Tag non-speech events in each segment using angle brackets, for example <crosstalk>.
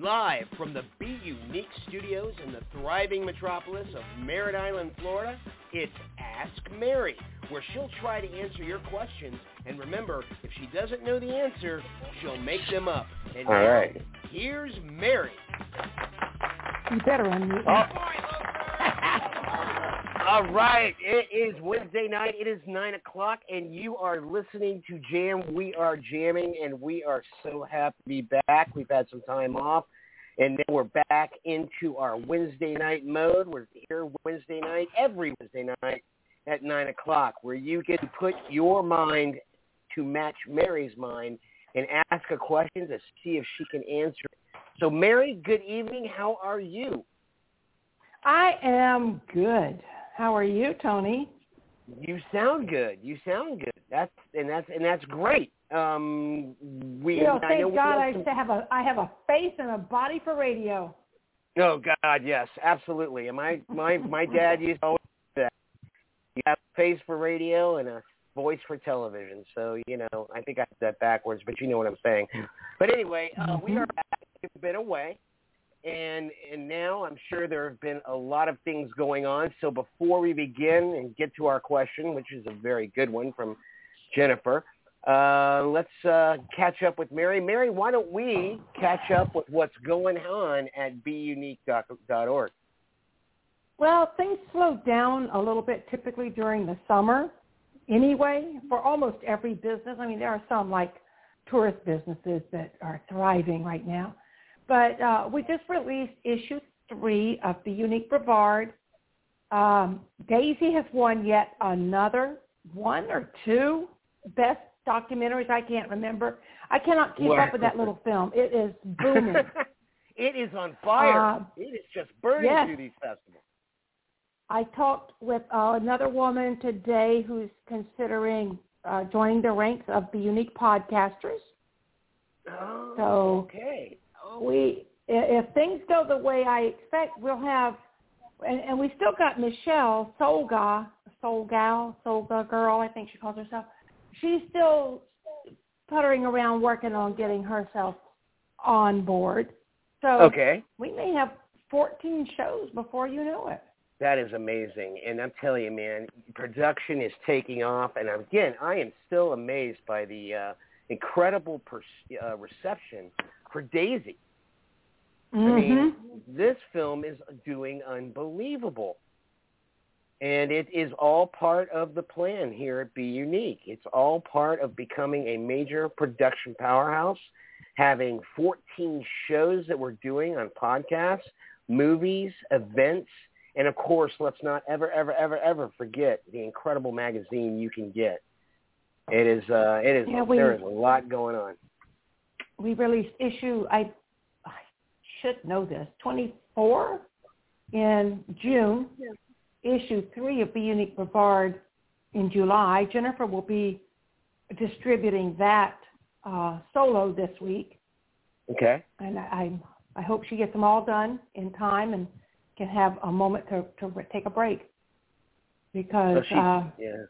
Live from the Be Unique studios in the thriving metropolis of Merritt Island, Florida, it's Ask Mary, where she'll try to answer your questions. And remember, if she doesn't know the answer, she'll make them up. And All now, right. here's Mary. You better unmute. Oh, All right, it is Wednesday night. It is 9 o'clock, and you are listening to Jam. We are jamming, and we are so happy to be back. We've had some time off, and then we're back into our Wednesday night mode. We're here Wednesday night, every Wednesday night at 9 o'clock, where you get to put your mind to match Mary's mind and ask a question to see if she can answer. So, Mary, good evening. How are you? I am good. How are you, Tony? You sound good. You sound good. That's and that's and that's great. Um, we You know, I thank we God I some- have a I have a face and a body for radio. Oh God, yes, absolutely. And my my my dad used to always say that. You have a face for radio and a voice for television. So you know, I think I have that backwards, but you know what I'm saying. But anyway, uh, we are back. We've been away. And and now I'm sure there have been a lot of things going on. So before we begin and get to our question, which is a very good one from Jennifer, uh, let's uh, catch up with Mary. Mary, why don't we catch up with what's going on at beunique.org? Well, things slow down a little bit typically during the summer anyway for almost every business. I mean, there are some like tourist businesses that are thriving right now. But uh, we just released issue three of the Unique Brevard. Um, Daisy has won yet another one or two best documentaries. I can't remember. I cannot keep Wow. up with that little film. It is booming. <laughs> it is on fire. Uh, it is just burning yes. through these festivals. I talked with uh, another woman today who's considering uh, joining the ranks of the unique podcasters. Oh, So okay. We, if things go the way I expect, we'll have, and, and we still got Michelle Solga, Solgal, Solga girl, I think she calls herself. She's still puttering around working on getting herself on board. So Okay. we may have 14 shows before you know it. That is amazing. And I'm telling you, man, production is taking off. And again, I am still amazed by the uh, incredible per- uh, reception for Daisy. I mean, Mhm. this film is doing unbelievable. And it is all part of the plan here at Be Unique. It's all part of becoming a major production powerhouse, having 14 shows that we're doing on podcasts, movies, events, and of course, let's not ever, ever, ever, ever forget the incredible magazine you can get. It is, uh, it is, Yeah, we- there is a lot going on. We released issue I, I should know this 24 in June. Issue three of Be Unique Brevard in July. Jennifer will be distributing that uh, solo this week, Okay. and I, I I hope she gets them all done in time and can have a moment to to take a break because So she, uh, yeah.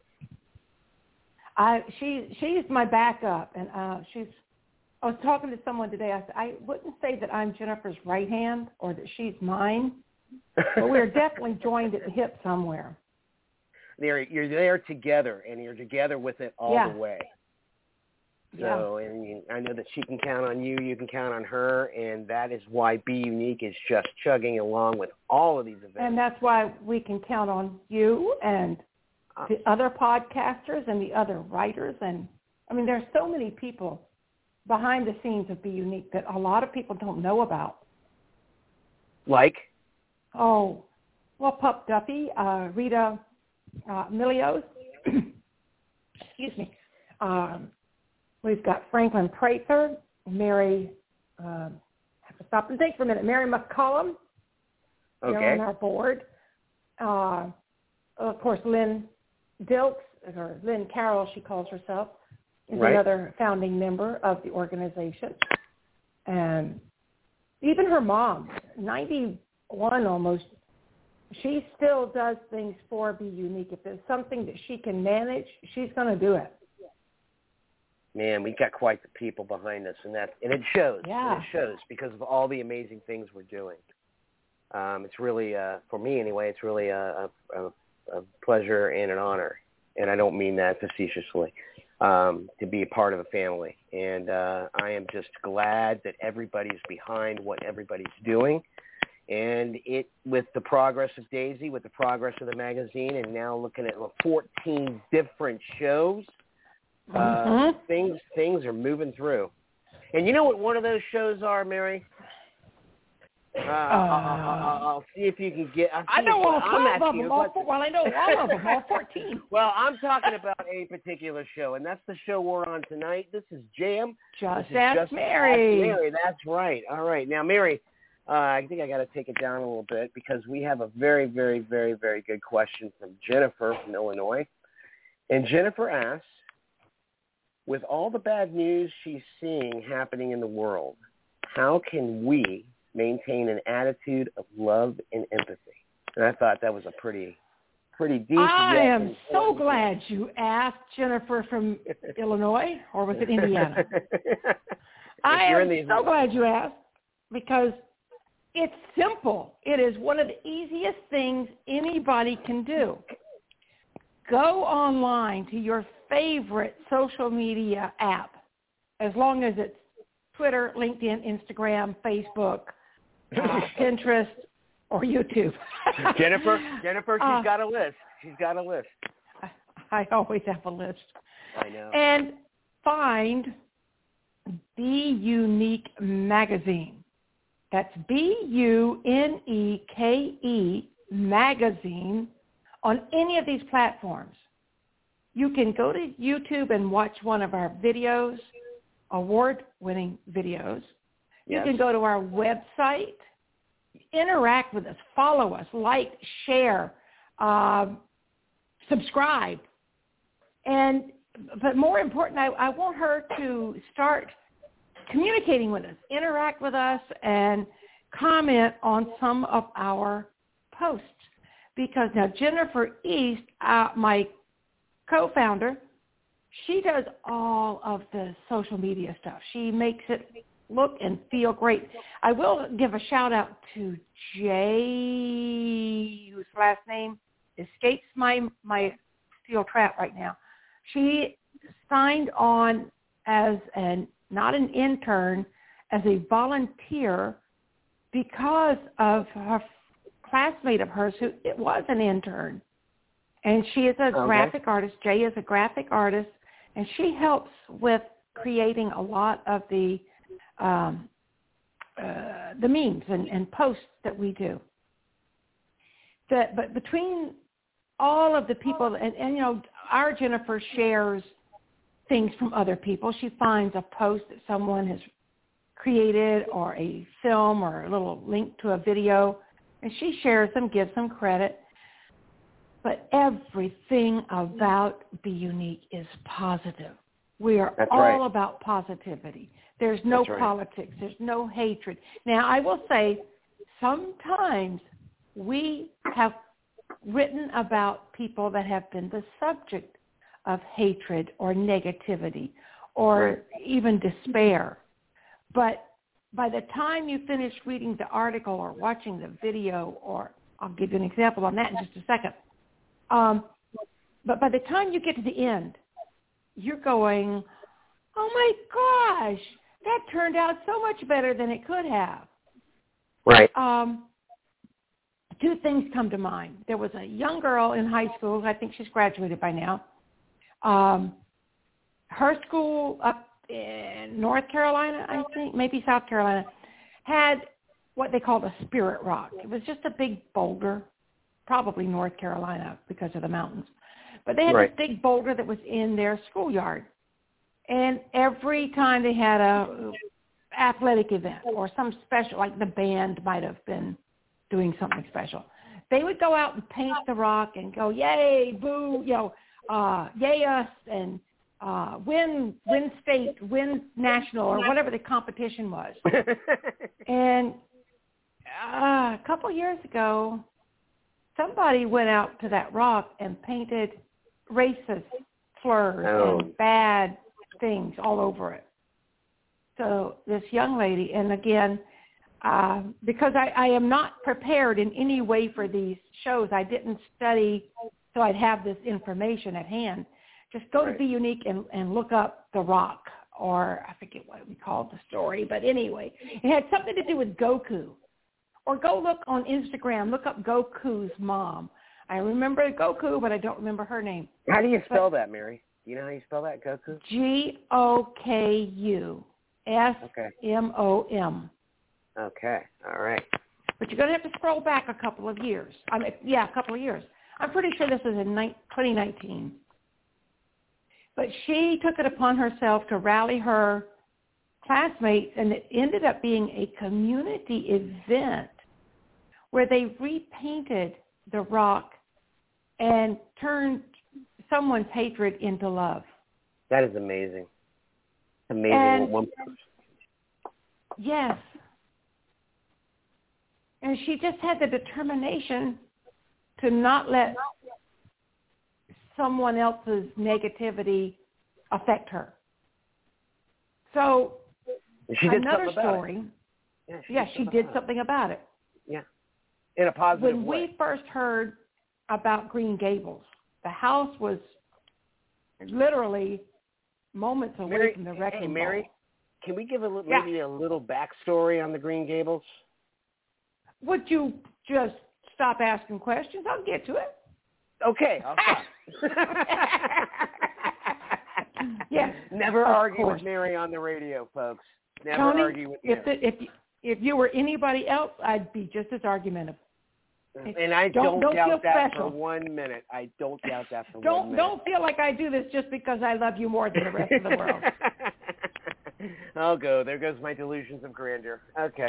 I she she's my backup, and uh, she's. I was talking to someone today. I said I wouldn't say that I'm Jennifer's right hand or that she's mine, but we're <laughs> definitely joined at the hip somewhere. There, you're there together, and you're together with it all Yeah. the way. Yeah. So, and you, I know that she can count on you. You can count on her, and that is why Be Unique is just chugging along with all of these events. And that's why we can count on you and Uh, the other podcasters and the other writers. And I mean, there's so many people behind the scenes of Be Unique that a lot of people don't know about. like, Oh, well, Pup Duffy, uh, Rita uh, Milios, <clears throat> excuse me. Um, we've got Franklin Prather, Mary, um, I have to stop and think for a minute, Mary McCollum, they're on our board. Uh, of course, Lynn Dilks, or Lynn Carroll, she calls herself, is Right. another founding member of the organization. And even her mom, 91 almost, she still does things for Be Unique. If there's something that she can manage, she's going to do it. man, we got quite the people behind us, and that and it shows. Yeah. And it shows because of all the amazing things we're doing. Um, it's really, uh, for me anyway, it's really a, a, a pleasure and an honor, and I don't mean that facetiously, um, to be a part of a family. And uh, I am just glad that everybody's behind what everybody's doing. And it, with the progress of Daisy, with the progress of the magazine, and now looking at 14 different shows, uh, Mhm. things things are moving through. And you know what one of those shows are, Mary? Uh, I'll, I'll, I'll see if you can get. I'll I know all I'm 12 of them. All, question. well, I know all of them, all 14. <laughs> Well, I'm talking about a particular show, and that's the show we're on tonight. This is Jam. Just is ask Just Mary. Ask Mary, that's right. All right. Now, Mary, uh, I think I got to take it down a little bit because we have a very, very, very, very good question from Jennifer from Illinois. And Jennifer asks, with all the bad news she's seeing happening in the world, how can we maintain an attitude of love and empathy? And I thought that was a pretty, pretty deep. I am so glad you asked Jennifer from <laughs> Illinois, or was it Indiana? <laughs> I am in so glad you asked because it's simple. It is one of the easiest things anybody can do. Go online to your favorite social media app, as long as it's Twitter, LinkedIn, Instagram, Facebook, <laughs> Pinterest, or YouTube. <laughs> Jennifer, Jennifer, she's Uh, got a list. She's got a list. I always have a list. I know. And find Be Unique Magazine. That's B-U-N-E-K-E Magazine on any of these platforms. You can go to YouTube and watch one of our videos, award-winning videos. You Yes. can go to our website, interact with us, follow us, like, share, um, subscribe. And but more important, I, I want her to start communicating with us, interact with us, and comment on some of our posts. Because now Jennifer East, uh, my co-founder, she does all of the social media stuff. She makes it look and feel great. I will give a shout out to Jay, whose last name escapes my my steel trap right now. She signed on as an not an intern, as a volunteer because of her classmate of hers who it was an intern. And she is a Okay. graphic artist. Jay is a graphic artist, and she helps with creating a lot of the um, uh, the memes and, and posts that we do. That, but between all of the people, and, and you know, our Jennifer shares things from other people. She finds a post that someone has created or a film or a little link to a video, and she shares them, gives them credit. But everything about Be Unique is positive. We are That's all right. about positivity. There's no right. politics. There's no hatred. Now, I will say, sometimes we have written about people that have been the subject of hatred or negativity or Right. even despair. But by the time you finish reading the article or watching the video, or I'll give you an example on that in just a second. Um, but by the time you get to the end, you're going, oh my gosh, that turned out so much better than it could have. Right. Um, two things come to mind. There was a young girl in high school. I think she's graduated by now. Um, her school up in North Carolina, I think, maybe South Carolina, had what they called a spirit rock. It was just a big boulder, probably North Carolina because of the mountains. But they had Right. this big boulder that was in their schoolyard. And every time they had a athletic event or some special, like the band might have been doing something special, they would go out and paint the rock and go, yay, boo, you know, uh, yay us, and uh, win, win state, win national, or whatever the competition was. <laughs> And uh, a couple years ago, somebody went out to that rock and painted racist slurs Oh. and bad things all over it. So this young lady, and again, uh, because I, I am not prepared in any way for these shows, I didn't study so I'd have this information at hand. Just go Right. to Be Unique and, and look up The Rock, or I forget what we called the story, but anyway, it had something to do with Goku. Or go look on Instagram, look up Goku's mom. I remember Goku, but I don't remember her name. How do you spell that, Mary? You know how you spell that, Goku? G O K U S Okay. M O M. Okay. All right. But you're going to have to scroll back a couple of years. I mean, yeah, a couple of years. I'm pretty sure this is in ni- 2019. But she took it upon herself to rally her classmates, and it ended up being a community event where they repainted the rock and turned someone's hatred into love. That is amazing. Amazing. And- one Yes. And she just had the determination to not let someone else's negativity affect her. So she did another story. Yeah, she Yeah, did she something did about something about it. Yeah. In a positive When way. we first heard about Green Gables, the house was literally moments away Mary, from the hey, wrecking Mary, ball. can we give a little, Yeah. maybe a little backstory on the Green Gables? Would you just stop asking questions? I'll get to it. Okay, I'll <laughs> stop. Yes, Never argue course. with Mary on the radio, folks. Never Tony, argue with if Mary. the, if if you were anybody else, I'd be just as argumentative. And I don't- don't, don't doubt that special. for one minute. I don't doubt that for one Don't minute. don't feel like I do this just because I love you more than the rest of the world. <laughs> I'll go. There goes my delusions of grandeur. Okay.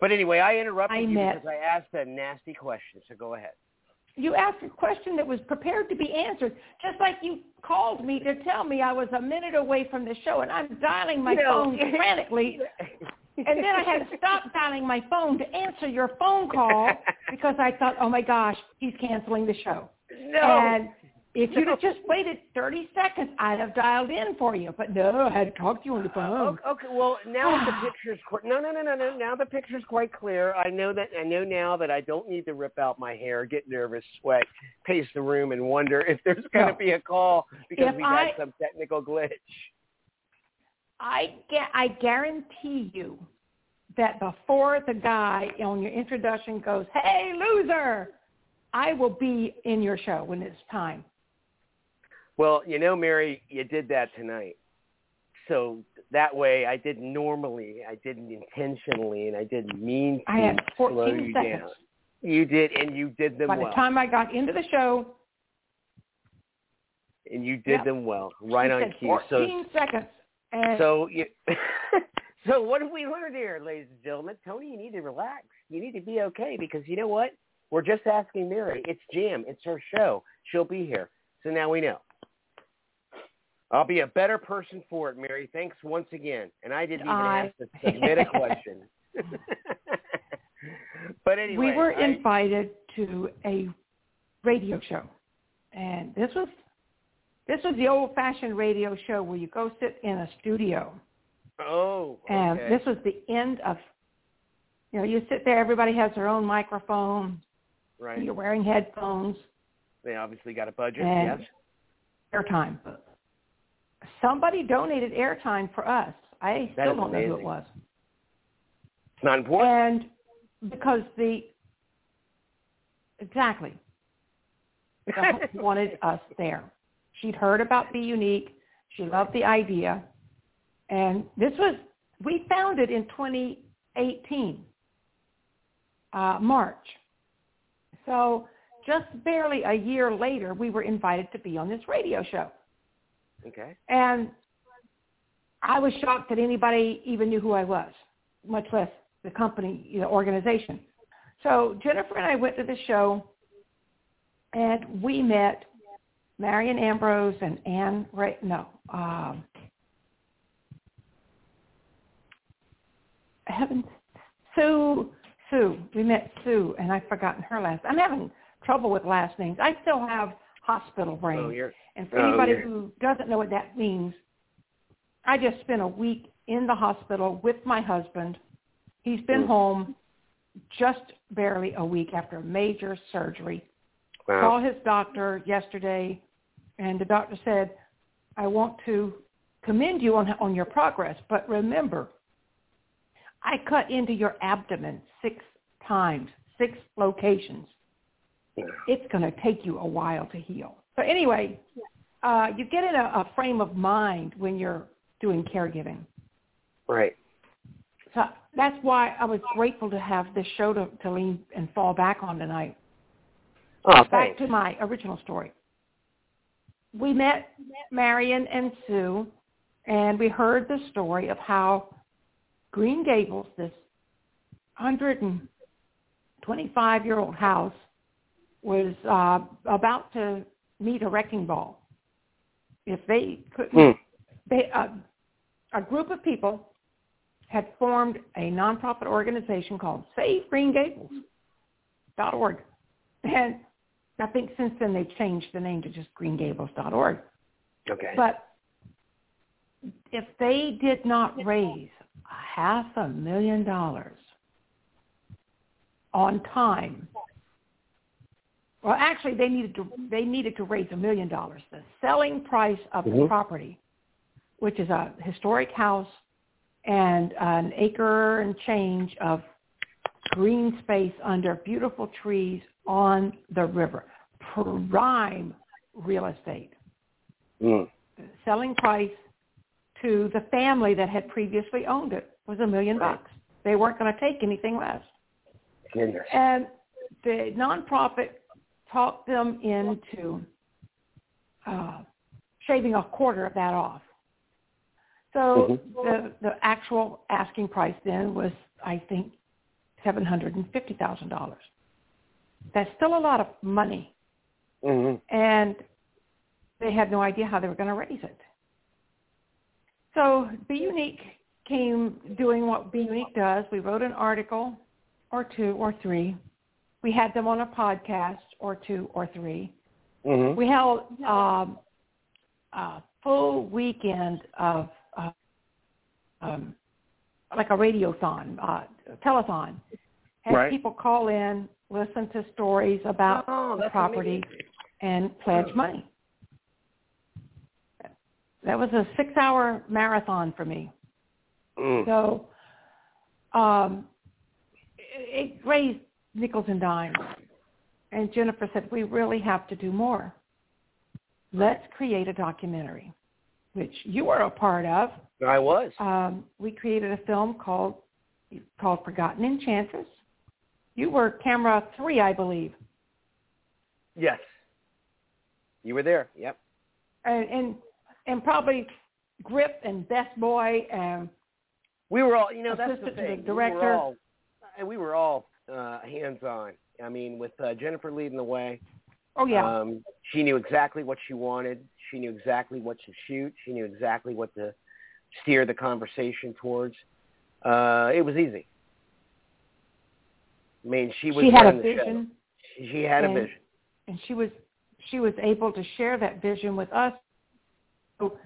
But anyway, I interrupted I you met- because I asked a nasty question, so go ahead. You asked a question that was prepared to be answered, just like you called me to tell me I was a minute away from the show, and I'm dialing my know- phone frantically, <laughs> and then I had to stop dialing my phone to answer your phone call <laughs> because I thought, oh my gosh, he's canceling the show. No. And if you'd have just waited 30 seconds, I'd have dialed in for you. But no, I had to talk to you on the oh, phone. Okay, okay, well now the <sighs> picture's qu- no no no no no now the picture's quite clear. I know that I know now that I don't need to rip out my hair, get nervous, sweat, pace the room, and wonder if there's going to No. be a call because If I- had some technical glitch. I, ga- I guarantee you that before the guy on your introduction goes, hey, loser, I will be in your show when it's time. Well, you know, Mary, you did that tonight. So that way, I didn't normally, I didn't intentionally, and I didn't mean to I had slow you seconds. down. You did, and you did them By the time I got into the show, and you did Yep. them well, right he on said cue. So 14 seconds. And So you, <laughs> so what have we learned here, ladies and gentlemen? Tony, you need to relax. You need to be okay because you know what? We're just asking Mary. It's Jam. It's her show. She'll be here. So now we know. I'll be a better person for it, Mary. Thanks once again. And I didn't even I- have to submit a question. <laughs> <laughs> but anyway, we were I- invited to a radio show, and this was this was the old-fashioned radio show where you go sit in a studio, oh, okay. and this was the end of. You know, you sit there. Everybody has their own microphone. right. You're wearing headphones, They obviously got a budget. Yes. airtime. Somebody donated airtime for us. I That still don't know who it was. It's not important. And because the exactly the wanted us there. She'd heard about Be Unique. She loved the idea. And this was, we founded in 2018, uh, March. So just barely a year later, we were invited to be on this radio show. okay. And I was shocked that anybody even knew who I was, much less the company, you know, organization. So Jennifer and I went to the show, and we met Marion Ambrose and Anne Ray. No, um, heavens, Sue. Sue. We met Sue, and I've forgotten her last. I'm having trouble with last names. I still have hospital brain. Oh, And for Oh, anybody yeah. who doesn't know what that means, I just spent a week in the hospital with my husband. He's been Mm. home just barely a week after a major surgery. Wow. Saw his doctor yesterday, and the doctor said, "I want to commend you on on your progress, but remember, I cut into your abdomen six times, six locations. It's going to take you a while to heal." So anyway, uh, you get in a, a frame of mind when you're doing caregiving. Right. So that's why I was grateful to have this show to, to lean and fall back on tonight. Oh, Back thanks. to my original story. We met Marion and Sue, and we heard the story of how Green Gables, this 125-year-old house, was uh, about to meet a wrecking ball. If they couldn't, Hmm. they, uh, a group of people had formed a nonprofit organization called SaveGreenGables.org. And I think since then they've changed the name to just greengables.org. Okay. But if they did not raise a half a million dollars on time, well, actually, they needed to they needed to raise a million dollars. The selling price of the Mhm. property, which is a historic house and an acre and change of green space under beautiful trees on the river, prime real estate Mm. selling price to the family that had previously owned it was a million bucks. They weren't going to take anything less. Goodness. And the nonprofit talked them into uh, shaving a quarter of that off. So Mhm. the the actual asking price then was, I think, seven hundred and fifty thousand dollars. That's still a lot of money hmm and they had no idea how they were going to raise it. So Be Unique came doing what Be Unique does. We wrote an article or two or three. We had them on a podcast or two or three. hmm We held um, a full weekend of uh, um, like a radiothon, uh, telethon. Had Right. people call in, listen to stories about Oh, the property, amazing. and pledge money. That was a six-hour marathon for me. Mm. So um, it, it raised nickels and dimes. And Jennifer said, we really have to do more. Let's create a documentary, which you were a part of. I was. Um, we created a film called called Forgotten Enchantress. You were camera three, I believe. Yes. You were there. Yep. and and, and probably Grip and Best Boy and We were all, you know, that's the Assistant to the thing. director. We were all, uh, we were all uh, hands-on. I mean, with uh, Jennifer leading the way, oh yeah, um, she knew exactly what she wanted. She knew exactly what to shoot. She knew exactly what to steer the conversation towards. Uh, it was easy. I mean, she was she had a the vision, She, she had a vision. and she was she was able to share that vision with us. So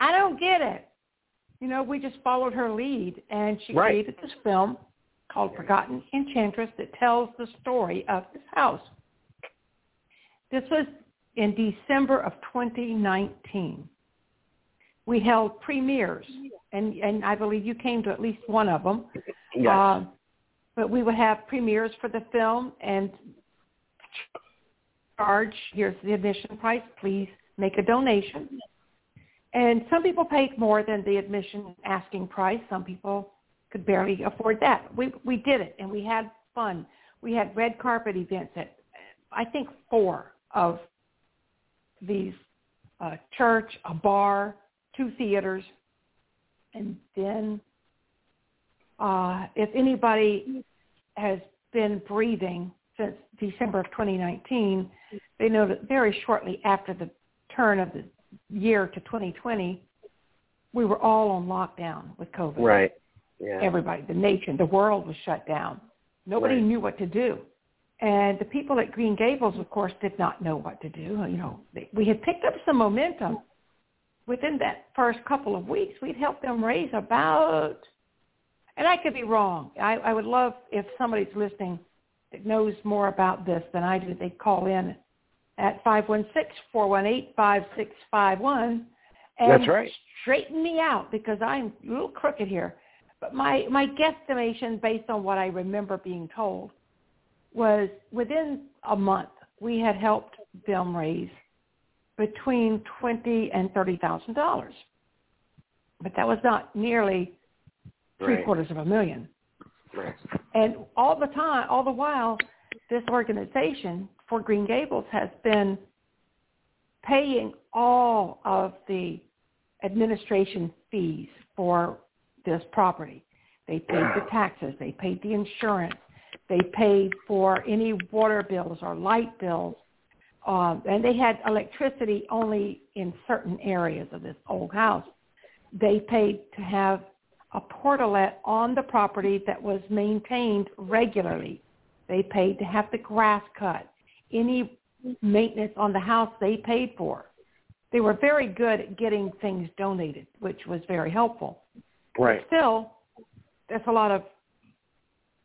I don't get it. You know, we just followed her lead, and she Right. created this film called Forgotten Enchantress that tells the story of this house. This was in December of 2019. We held premieres, and, and I believe you came to at least one of them. Yes. Uh, but we would have premieres for the film and charge, here's the admission price, please make a donation. And some people paid more than the admission asking price. Some people could barely afford that. We we did it and we had fun. We had red carpet events at I think four of these uh, church, a bar, two theaters, and then uh, if anybody has been breathing since December of 2019, they know that very shortly after the turn of the year to 2020, we were all on lockdown with COVID. right. Yeah. Everybody, the nation, the world was shut down. Nobody Right. knew what to do. And the people at Green Gables, of course, did not know what to do. You know, they, we had picked up some momentum, within that first couple of weeks, we'd helped them raise about, and I could be wrong. I, I would love if somebody's listening that knows more about this than I do. They call in at five one six four one eight five six five one and That's right. straighten me out because I'm a little crooked here. But my my guesstimation, based on what I remember being told, was within a month we had helped them raise between twenty and thirty thousand dollars. But that was not nearly three Right. quarters of a million. Right. And all the time, all the while, this organization for Green Gables has been paying all of the administration fees for this property. They paid the taxes, they paid the insurance, they paid for any water bills or light bills, um, and they had electricity only in certain areas of this old house. They paid to have a portalet on the property that was maintained regularly. They paid to have the grass cut. Any maintenance on the house they paid for. They were very good at getting things donated, which was very helpful. Right. Still, that's a lot of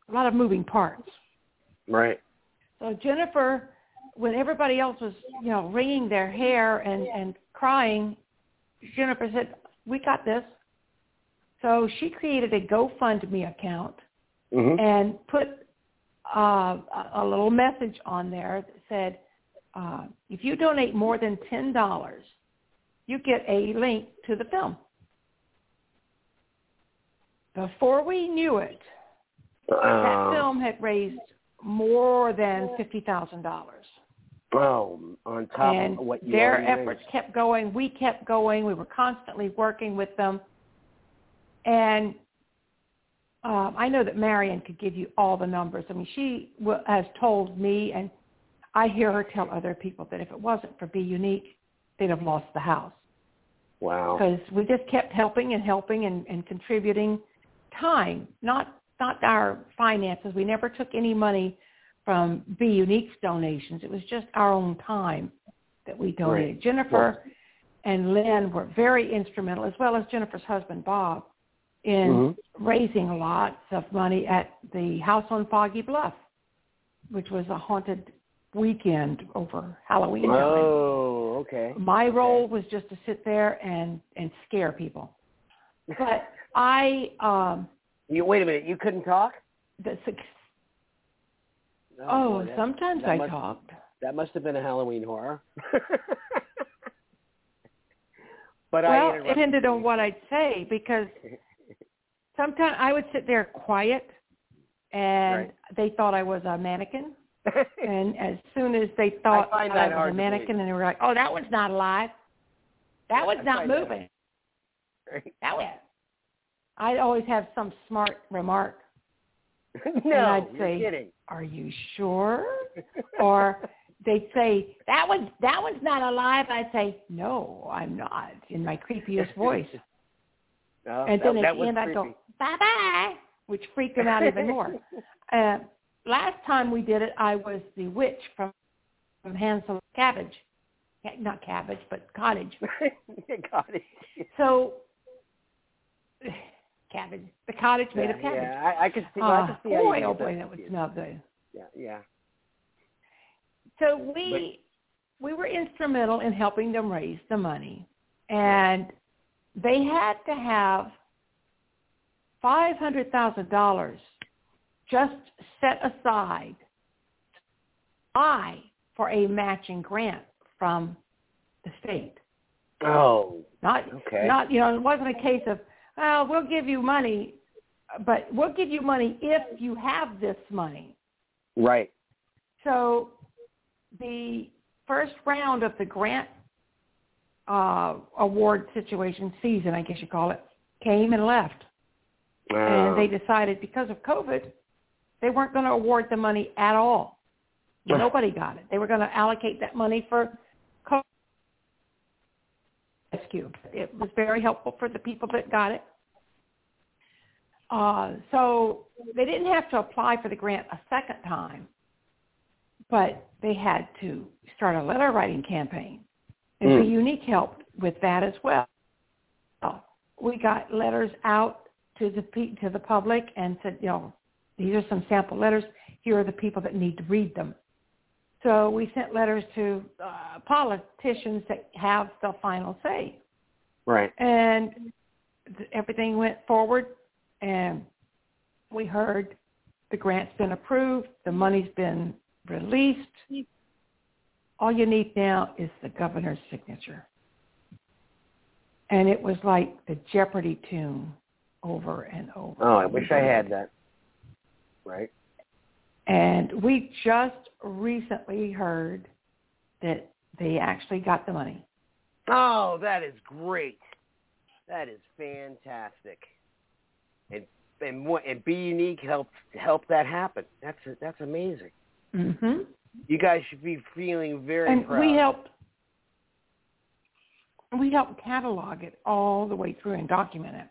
a lot of moving parts. Right. So Jennifer, when everybody else was, you know, wringing their hair and and crying, Jennifer said, "We got this." So she created a GoFundMe account hmm and put uh, a- little message on there that said, uh, "If you donate more than ten dollars, you get a link to the film." Before we knew it, that Uh, film had raised more than fifty thousand dollars. oh, on top and of what you their efforts raised. kept going. We kept going. We were constantly working with them, and um, I know that Marion could give you all the numbers. I mean, she w- has told me, and I hear her tell other people that if it wasn't for Be Unique, they'd have lost the house Wow. because we just kept helping and helping and, and contributing time, not not our finances. We never took any money from Be Unique's donations. It was just our own time that we donated. Right. Jennifer and Lynn were very instrumental, as well as Jennifer's husband Bob, in Mhm. raising lots of money at the House on Foggy Bluff, which was a haunted weekend over Halloween time. Oh, okay. My Okay. role was just to sit there and and scare people. But I um You wait a minute. You couldn't talk? the suc- oh, that- sometimes that I must- talked. That must have been a Halloween horror. <laughs> but Well, I it depended on what I'd say because <laughs> sometimes I would sit there quiet and Right. they thought I was a mannequin. <laughs> And as soon as they thought I, that was a mannequin and they were like, Oh, that one's not alive. That one's I not find that- moving. <laughs> That one I'd always have some smart remark. <laughs> no, I'd you're say- kidding. Are you sure? or they'd say that one's that one's not alive. I'd say no, I'm not in my creepiest voice. No, oh, and that, then at the end I creepy. go bye bye, which freaked them out even more. <laughs> Uh, last time we did it, I was the witch from from Hansel Cabbage, not cabbage, but cottage. <laughs> It. So <sighs> cabbage, the cottage made yeah, of cabbage. Yeah, I, I could see. I Uh, could see how you boy, oh boy, that would cute. smell good. Yeah, yeah. So we we were instrumental in helping them raise the money, and they had to have five hundred thousand dollars just set aside I for a matching grant from the state. Oh, Not Okay. not you know it wasn't a case of well we'll give you money, but we'll give you money if you have this money. right. So the first round of the grant uh, award situation season, I guess you call it, came and left. And they decided because of COVID, they weren't going to award the money at all. Nobody got it. They were going to allocate that money for COVID rescue. It was very helpful for the people that got it. Uh, so they didn't have to apply for the grant a second time, but they had to start a letter writing campaign. And Mm. Be Unique helped with that as well. we got letters out to the to the public and said, you know, these are some sample letters. Here are the people that need to read them. So we sent letters to uh, politicians that have the final say. Right. And th- everything went forward, and we heard the grant's been approved, the money's been released. All you need now is the governor's signature. And it was like the Jeopardy tune over and over. Oh, I wish I had that. Right. And we just recently heard that they actually got the money. Oh, that is great. That is fantastic. And and what and be unique helped help that happen. That's that's amazing. Mhm. You guys should be feeling very And proud. we helped we helped catalog it all the way through and document it.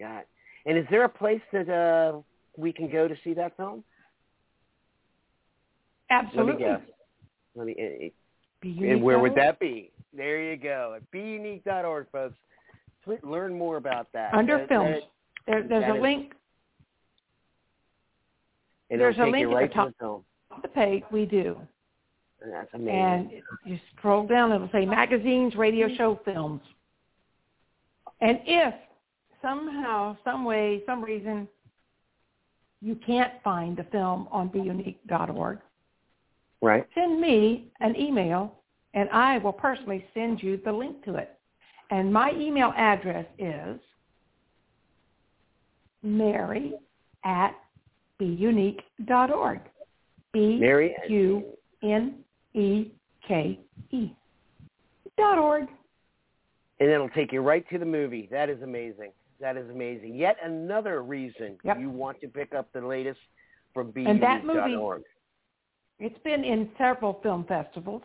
God. And is there a place that uh we can go to see that film? Absolutely. Let me guess. Let me. eh, eh, And where would that be? There you go. At beunique.org, folks. Learn more about that. Under That- films. that- There, there's a is- link There's a link at the right top. to the on the page. We do. And that's amazing. And you scroll down, it'll say magazines, radio show, films. And if somehow, some way, some reason, you can't find the film on beunique.org, right. send me an email, and I will personally send you the link to it. And my email address is mary at beunique.org. B-U-N-E-K-E dot org. And it'll take you right to the movie. That is amazing. That is amazing. Yet another reason Yep. you want to pick up the latest from And that movie-. It's been in several film festivals.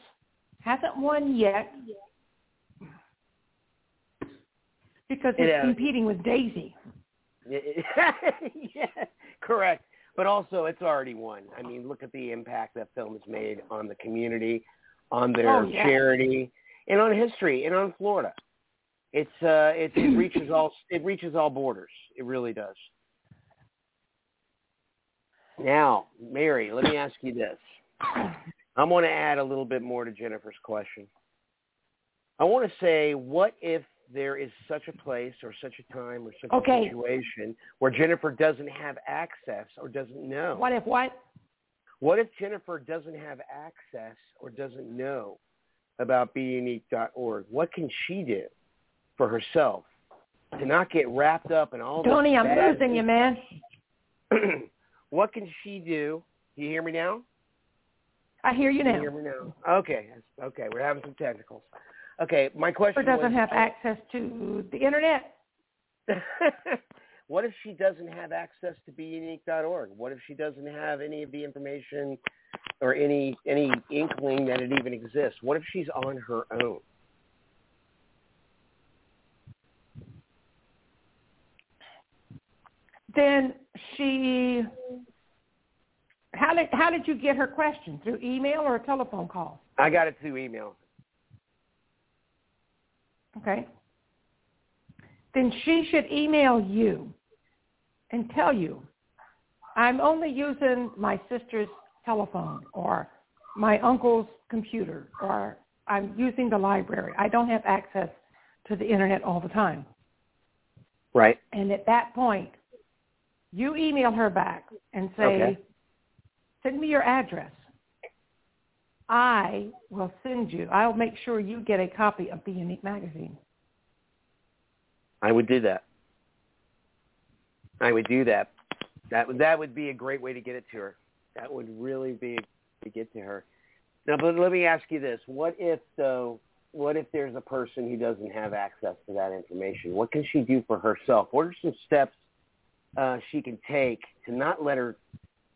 Hasn't won yet because It it's competing with Daisy. <laughs> yeah, correct. But also, it's already won. I mean, look at the impact that film has made on the community, on their Oh, yeah. charity, and on history, and on Florida. It's uh, it, it <clears throat> reaches all it reaches all borders. It really does. Now, Mary, let me ask you this. I want to add a little bit more to Jennifer's question. I want to say, what if there is such a place or such a time or such Okay. a situation where Jennifer doesn't have access or doesn't know? What if what? What if Jennifer doesn't have access or doesn't know about beunique.org? What can she do for herself to not get wrapped up in all Tony, I'm bad- losing you, man. <clears throat> what can she do? You hear me now? I hear you now. you hear me now? Okay. Okay. We're having some technicals. Okay. My question Or doesn't was, have access to the internet. <laughs> what if she doesn't have access to beunique.org? What if she doesn't have any of the information or any any inkling that it even exists? What if she's on her own? Then she. How did how did you get her question through email or a telephone call? I got it through email. Okay. Then she should email you and tell you, I'm only using my sister's telephone or my uncle's computer or I'm using the library. I don't have access to the internet all the time. Right. And at that point, you email her back and say, Okay. send me your address. I will send you, I'll make sure you get a copy of the Unique Magazine. I would do that. I would do that. That would that would be a great way to get it to her. That would really be to get to her. Now, but let me ask you this: What if though? What if there's a person who doesn't have access to that information? What can she do for herself? What are some steps uh, she can take to not let her,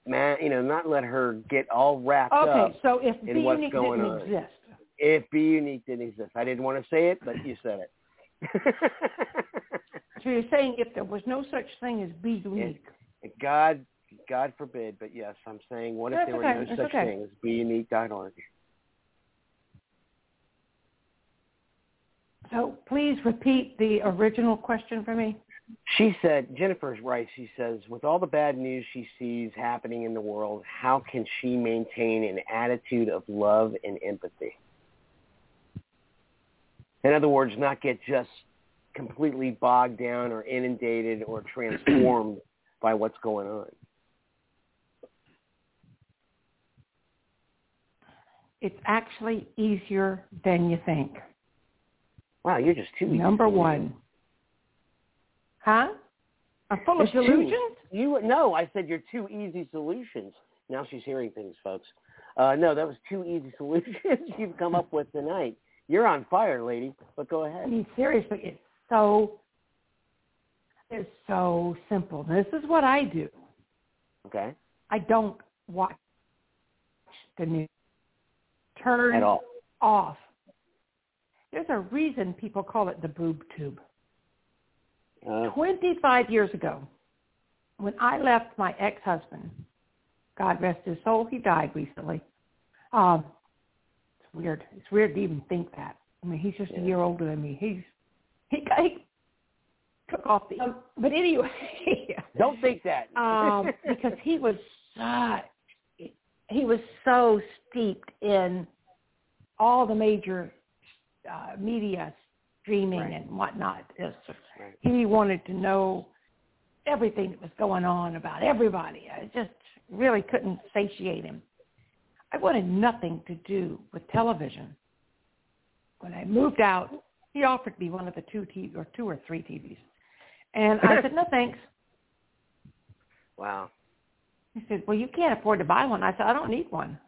man, you know, not let her get all wrapped up Okay, so if in Be what's Unique didn't on. exist, if Be Unique didn't exist. I didn't want to say it, but you said it. <laughs> so you're saying if there was no such thing as Be Unique, God, God forbid, but yes, I'm saying, what if there okay, were no it's such okay. thing as beunique.org? So please repeat the original question for me. She said, Jennifer's right. She says, with all the bad news she sees happening in the world, how can she maintain an attitude of love and empathy? In other words, not get just completely bogged down or inundated or transformed <clears throat> by what's going on. It's actually easier than you think. Wow, you're just too easy. Number one. Huh? I'm full of delusions? You no, I said you're two easy solutions. Now she's hearing things, folks. Uh, no, that was two easy <laughs> solutions you've come up with tonight. You're on fire, lady. But go ahead. I mean, seriously, it's so, it's so simple. This is what I do. Okay. I don't watch the news. Turn At all. off. There's a reason people call it the boob tube. Uh, 25 years ago, when I left my ex-husband, God rest his soul, he died recently. Um, it's weird. It's weird to even think that. I mean, he's just Yeah. a year older than me. He's he, he took off the. Um, but anyway, <laughs> don't think that. um, <laughs> because he was such he was so steeped in all the major uh, media streaming Right. and whatnot. Just- Right. He wanted to know everything that was going on about everybody. I just really couldn't satiate him. I wanted nothing to do with television. When I moved out, he offered me one of the two TV or two or three TVs, and I said no thanks. <laughs> wow. He said, well, you can't afford to buy one. I said, I don't need one.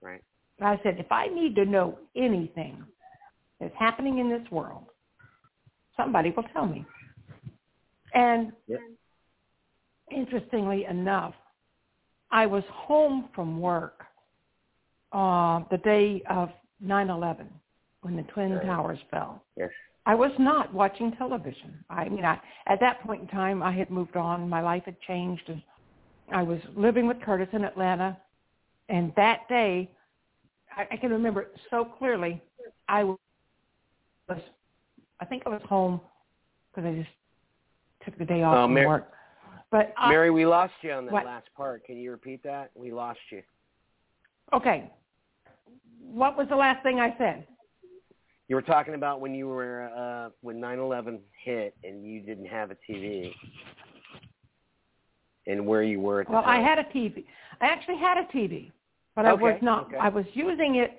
Right. I said, if I need to know anything that's happening in this world, somebody will tell me. And Yep. interestingly enough, I was home from work uh, the day of 9/11 when the Twin Right. Towers fell. Yes. I was not watching television. I mean, I, at that point in time, I had moved on. My life had changed, and I was living with Curtis in Atlanta. And that day, I, I can remember it so clearly. I was, I think I was home because I just took the day off Oh, from Mar- work. But I, Mary, we lost you on that What? last part. Can you repeat that? We lost you. okay, what was the last thing I said? You were talking about when you were uh when 9/11 hit and you didn't have a TV, and where you were at the Well, I had a TV. I actually had a TV, but I was not. okay. I was using it,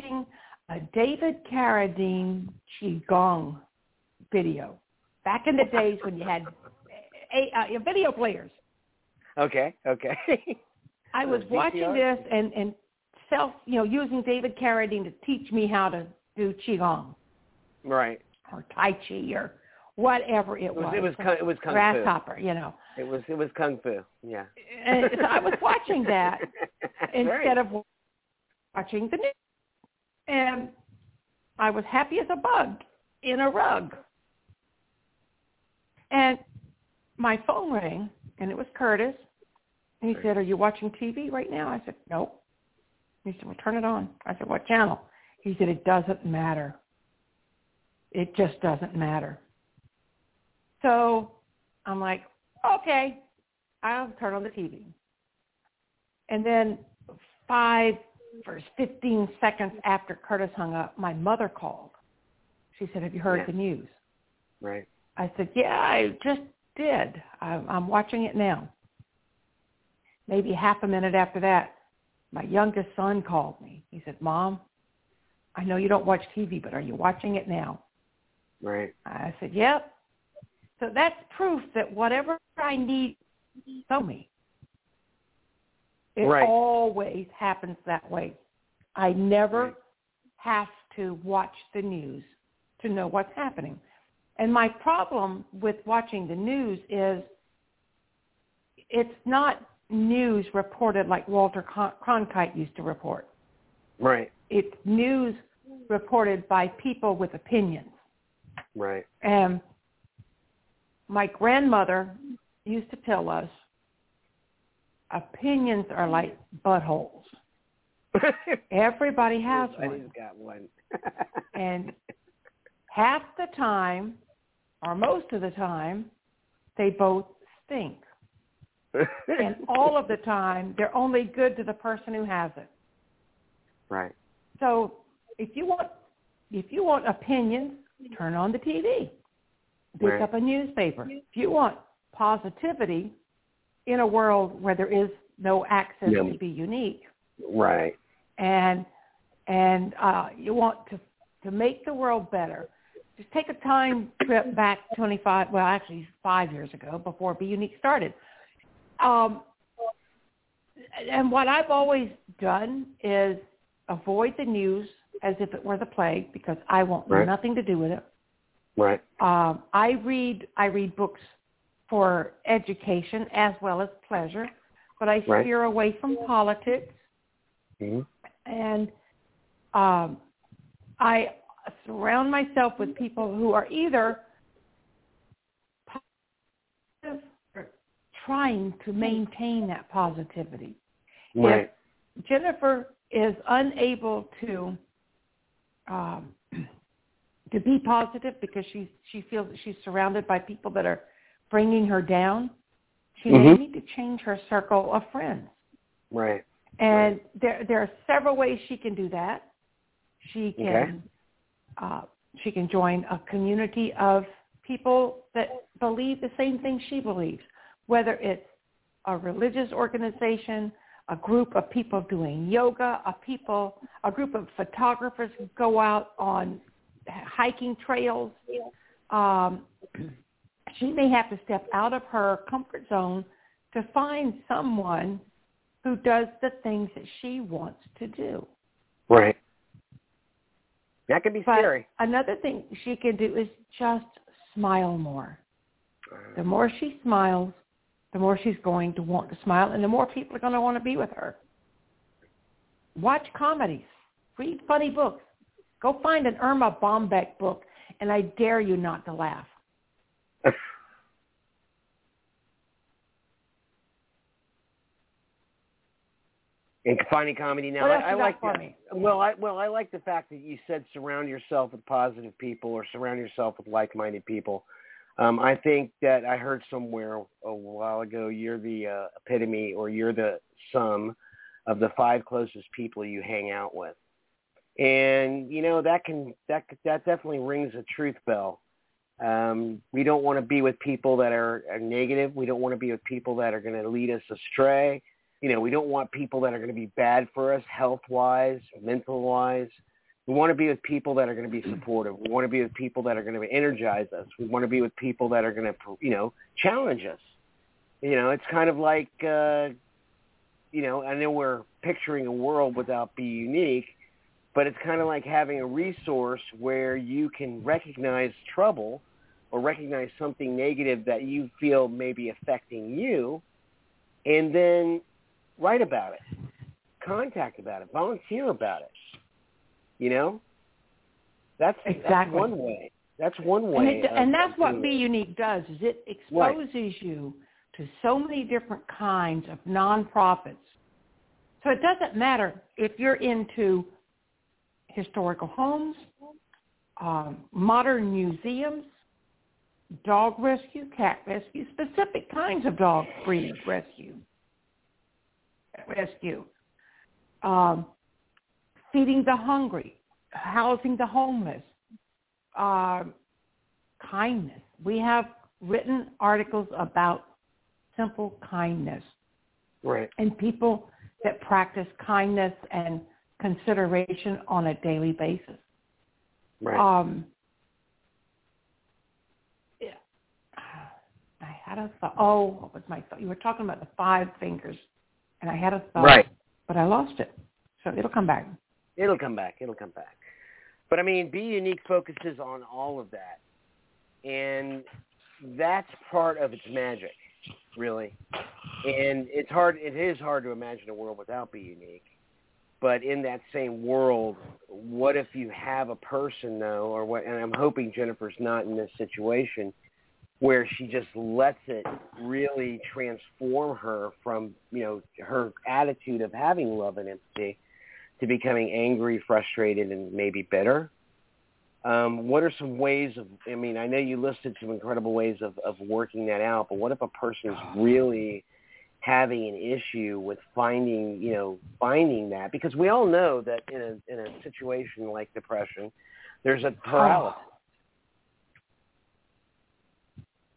watching a David Carradine qigong video back in the days when you had a, a, video players. Okay. Okay. <laughs> I was Uh, watching this and and self, you know, using David Carradine to teach me how to do qigong right. or tai chi or whatever it, It was it was kung, it was kung fu. grasshopper, you know. It was it was kung fu. Yeah. And so I was watching that <laughs> instead of watching the news. And I was happy as a bug in a rug. And my phone rang, and it was Curtis. And he said, are you watching TV right now? I said, nope. He said, well, turn it on. I said, what channel? He said, it doesn't matter. It just doesn't matter. So I'm like, okay, I'll turn on the TV. And then five or 15 seconds after Curtis hung up, my mother called. She said, have you heard Yeah. the news? Right. I said, yeah, I just did. I'm, I'm watching it now. Maybe half a minute after that, my youngest son called me. He said, Mom, I know you don't watch TV, but are you watching it now? Right. I said, yep. So that's proof that whatever I need, tell me. It Right. always happens that way. I never Right. have to watch the news to know what's happening. And my problem with watching the news is it's not news reported like Walter Cron- Cronkite used to report. Right. It's news reported by people with opinions. Right. And my grandmother used to tell us opinions are like buttholes. <laughs> Everybody has one. Everybody's got one. <laughs> and half the time, or most of the time, they both stink. <laughs> and all of the time, they're only good to the person who has it. Right. So if you want if you want opinions, turn on the TV. Pick Right. up a newspaper. If you want positivity in a world where there is no access Yeah. to be unique, Right. and and uh, you want to to make the world better, just take a time trip back 25, well, actually five years ago, before Be Unique started. Um, and what I've always done is avoid the news as if it were the plague because I want Right. nothing to do with it. Right. Um, I read I read books for education as well as pleasure, but I Right. steer away from politics hmm and um, I surround myself with people who are either positive or trying to maintain that positivity. Right. If Jennifer is unable to um, <clears throat> to be positive because she she feels that she's surrounded by people that are bringing her down. She may Mhm. need to change her circle of friends. Right. And there there are several ways she can do that. She can Okay. uh, she can join a community of people that believe the same thing she believes, whether it's a religious organization, a group of people doing yoga, a people, a group of photographers who go out on hiking trails. Um, she may have to step out of her comfort zone to find someone who does the things that she wants to do. Right. That could be But scary. another thing she can do is just smile more. The more she smiles, the more she's going to want to smile, and the more people are going to want to be with her. Watch comedies. Read funny books. Go find an Erma Bombeck book, and I dare you not to laugh. <laughs> And finding comedy now. I, I like that. Well, I well I like the fact that you said surround yourself with positive people or surround yourself with like-minded people. Um, I think that I heard somewhere a while ago you're the uh, epitome or you're the sum of the five closest people you hang out with. And you know that can that that definitely rings a truth bell. Um, we don't want to be with people that are, are negative. We don't want to be with people that are going to lead us astray you know, we don't want people that are going to be bad for us health-wise, mental-wise. We want to be with people that are going to be supportive. We want to be with people that are going to energize us. We want to be with people that are going to, you know, challenge us. You know, it's kind of like, uh, you know, I know we're picturing a world without Be Unique, but it's kind of like having a resource where you can recognize trouble or recognize something negative that you feel may be affecting you, and then write about it, contact about it, volunteer about it. You know, that's that's Exactly. one way. That's one way. And, it, and that's what Be. Unique does is it exposes you to so many different kinds of nonprofits. So it doesn't matter if you're into historical homes, um, modern museums, dog rescue, cat rescue, specific kinds of dog breed rescue, rescue, um, feeding the hungry, housing the homeless, um, kindness. We have written articles about simple kindness Right. and people that practice kindness and consideration on a daily basis. Right. Um, yeah. I had a thought. Oh, what was my thought? You were talking about the five fingers, and I had a thought, Right. but I lost it. So it'll come back. It'll come back. It'll come back. But I mean, Be Unique focuses on all of that, and that's part of its magic, really. And it's hard. It is hard to imagine a world without Be Unique. But in that same world, what if you have a person though, or what? And I'm hoping Jennifer's not in this situation where she just lets it really transform her from you know her attitude of having love and empathy to becoming angry, frustrated, and maybe bitter. Um, what are some ways of? I mean, I know you listed some incredible ways of, of working that out, but what if a person is really having an issue with finding, you know, finding that? Because we all know that in a in a situation like depression, there's a paralysis.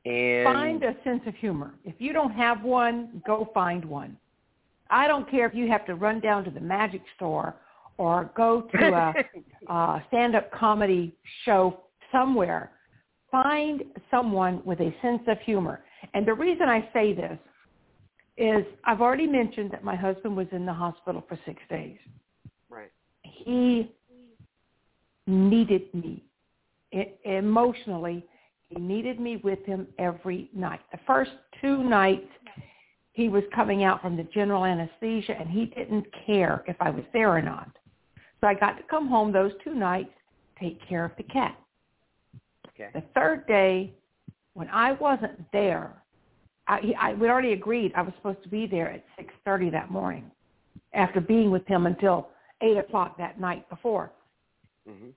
And Find a sense of humor. If you don't have one, go find one. I don't care if you have to run down to the magic store or go to a, <laughs> a stand-up comedy show somewhere. Find someone with a sense of humor. And the reason I say this is I've already mentioned that my husband was in the hospital for six days. right. He needed me emotionally. He needed me with him every night. The first two nights, he was coming out from the general anesthesia, and he didn't care if I was there or not. So I got to come home those two nights, take care of the cat. Okay. The third day, when I wasn't there, I, he- I we already agreed I was supposed to be there at six thirty that morning, after being with him until eight o'clock that night before. Mm-hmm.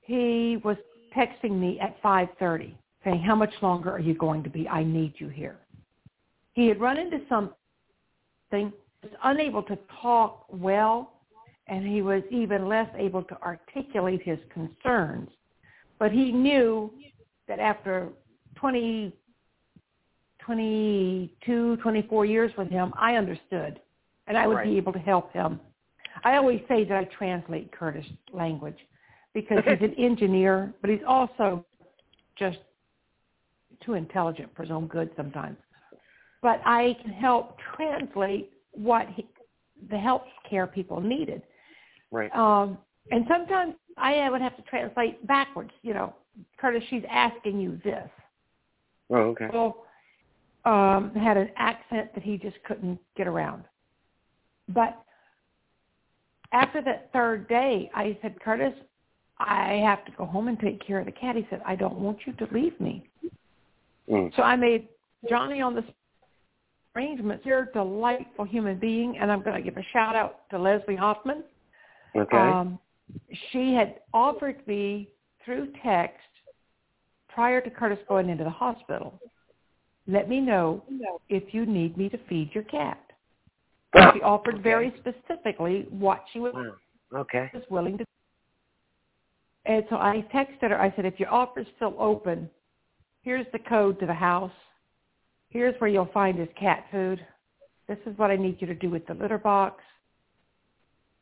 He was texting me at five thirty, saying, "How much longer are you going to be? I need you here." He had run into something, was unable to talk well, and he was even less able to articulate his concerns. But he knew that after 20, 22, 24 years with him, I understood, and I would Right. be able to help him. I always say that I translate Curtis language because he's an engineer, but he's also just too intelligent for his own good sometimes. But I can help translate what he, the health care people needed. Right. Um, and sometimes I would have to translate backwards. You know, Curtis, she's asking you this. Oh, okay. Well, um, had an accent that he just couldn't get around. But after that third day, I said, Curtis, I have to go home and take care of the cat. He said, I don't want you to leave me. Mm. So I made Johnny on the arrangements. You're a delightful human being, and I'm going to give a shout out to Leslie Hoffman. Okay. Um, she had offered me through text prior to Curtis going into the hospital, let me know if you need me to feed your cat. <laughs> She offered Okay. very specifically what she was. Okay. was willing to. And so I texted her. I said, if your offer's still open, here's the code to the house. Here's where you'll find his cat food. This is what I need you to do with the litter box.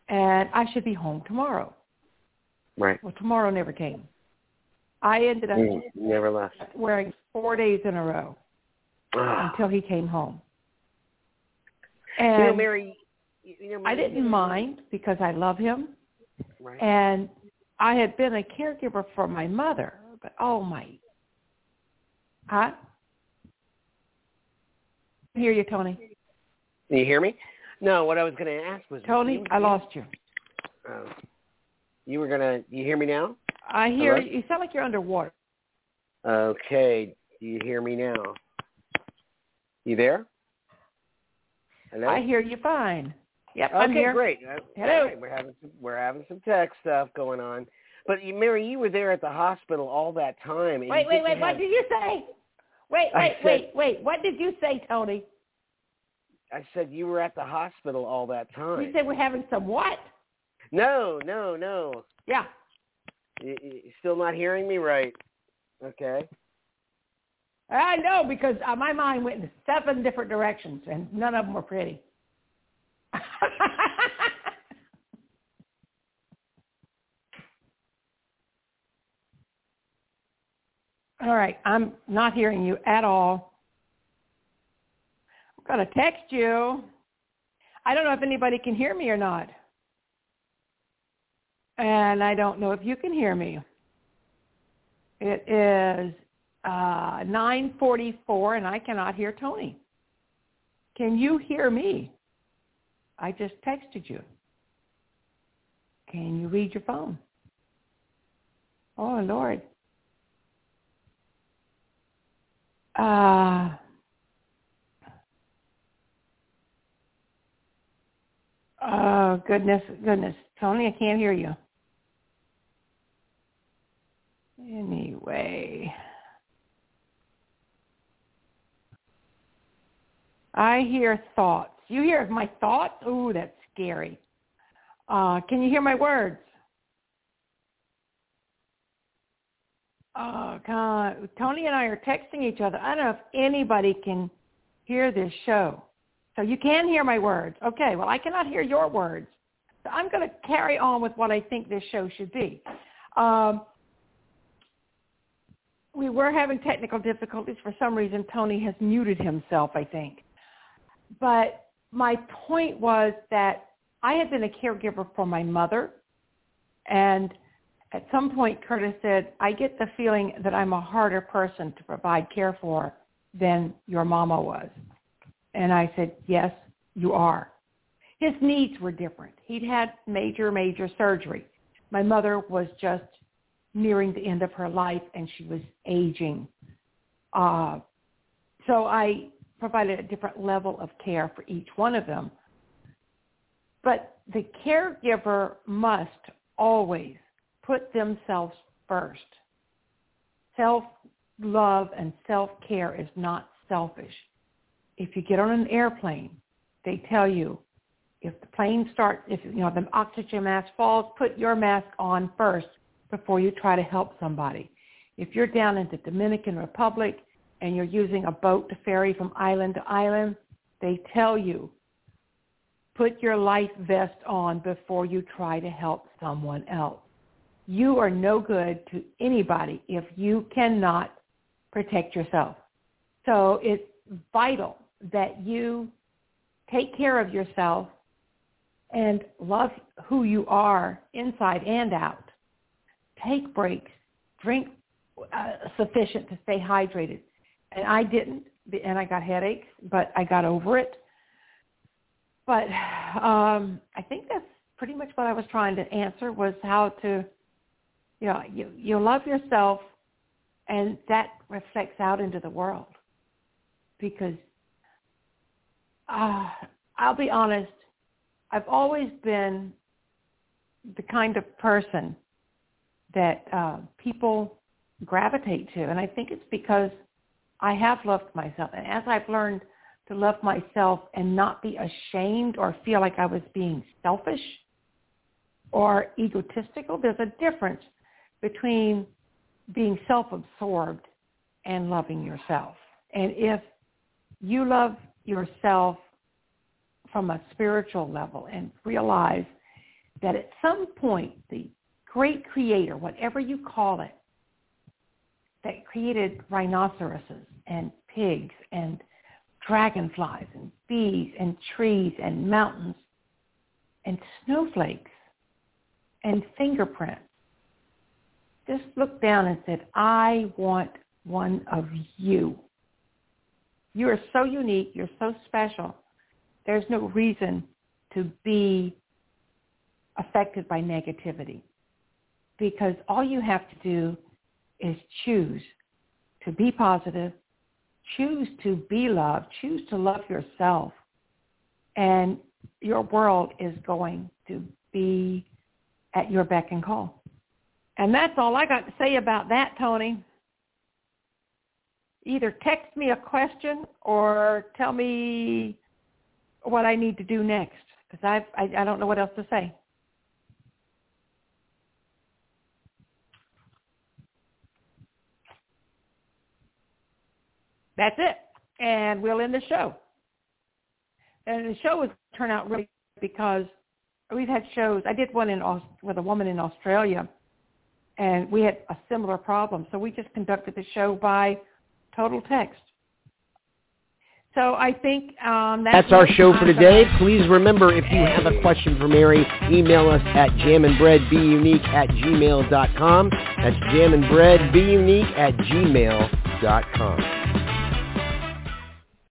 And I should be home tomorrow. Right. Well, tomorrow never came. I ended up Mm. Never left. wearing four days in a row Ah. until he came home. you know, And Mary. You know, I didn't mind because I love him. Right. And I had been a caregiver for my mother, but oh my, huh? I hear you, Tony. Can you hear me? No. What I was going to ask was Tony, you- I lost you. Oh. You were gonna. You hear me now? I hear Hello? you. You sound like you're underwater. Okay. Do you hear me now? You there? Hello. I hear you fine. Yep, okay, I'm here. great. Hello. right, We're having some, we're having some tech stuff going on. But you, Mary, you were there at the hospital all that time. Wait, wait, wait. What did you say? Wait, wait, said- wait, wait. What did you say, Tony? I said you were at the hospital all that time. You said we're having some what? no, no, no. Yeah. You, you still not hearing me right? Okay. I know because uh, my mind went in seven different directions and none of them were pretty. <laughs> all right, I'm not hearing you at all. I'm going to text you. I don't know if anybody can hear me or not. And I don't know if you can hear me. It is uh, 9:44, and I cannot hear Tony. Can you hear me? I just texted you. Can you read your phone? Oh Lord. Uh, Oh, goodness, goodness. Tony, I can't hear you. Anyway. I hear thoughts. You hear my thoughts? Ooh, that's scary. Uh, can you hear my words? Oh, God. Tony and I are texting each other. I don't know if anybody can hear this show. So you can hear my words. Okay, well, I cannot hear your words. So I'm going to carry on with what I think this show should be. Um, we were having technical difficulties. For some reason, Tony has muted himself, I think. But my point was that I had been a caregiver for my mother. And at some point, Curtis said, I get the feeling that I'm a harder person to provide care for than your mama was. And I said, yes, you are. His needs were different. He'd had major, major surgery. My mother was just nearing the end of her life and she was aging. Uh, so I provided a different level of care for each one of them. But the caregiver must always put themselves first. Self-love and self-care is not selfish if you get on an airplane, they tell you if the plane starts, if you know the oxygen mask falls, put your mask on first before you try to help somebody. If you're down in the Dominican Republic and you're using a boat to ferry from island to island, they tell you put your life vest on before you try to help someone else. You are no good to anybody if you cannot protect yourself. So it's vital that you take care of yourself and love who you are inside and out. Take breaks. Drink uh, sufficient to stay hydrated. And I didn't, and I got headaches, but I got over it. But um, I think that's pretty much what I was trying to answer was how to, you know, you, you love yourself, and that reflects out into the world because uh, I'll be honest, I've always been the kind of person that uh, people gravitate to. And I think it's because I have loved myself. And as I've learned to love myself and not be ashamed or feel like I was being selfish or egotistical, there's a difference between being self-absorbed and loving yourself. And if you love yourself from a spiritual level and realize that at some point the great creator, whatever you call it, that created rhinoceroses and pigs and dragonflies and bees and trees and mountains and snowflakes and fingerprints just looked down and said, I want one of you. You are so unique. You're so special. There's no reason to be affected by negativity because all you have to do is choose to be positive, choose to be loved, choose to love yourself, and your world is going to be at your beck and call. And that's all I got to say about that, Tony either text me a question or tell me what I need to do next because I I don't know what else to say. That's it, and we'll end the show. And the show was turn out really because we've had shows. I did one in with a woman in Australia, and we had a similar problem. So we just conducted the show by total text. So I think um, that's, that's our show for today. Please remember, if you have a question for Mary, email us at jamandbreadbeunique at gmail.com. That's jamandbreadbeunique at gmail.com.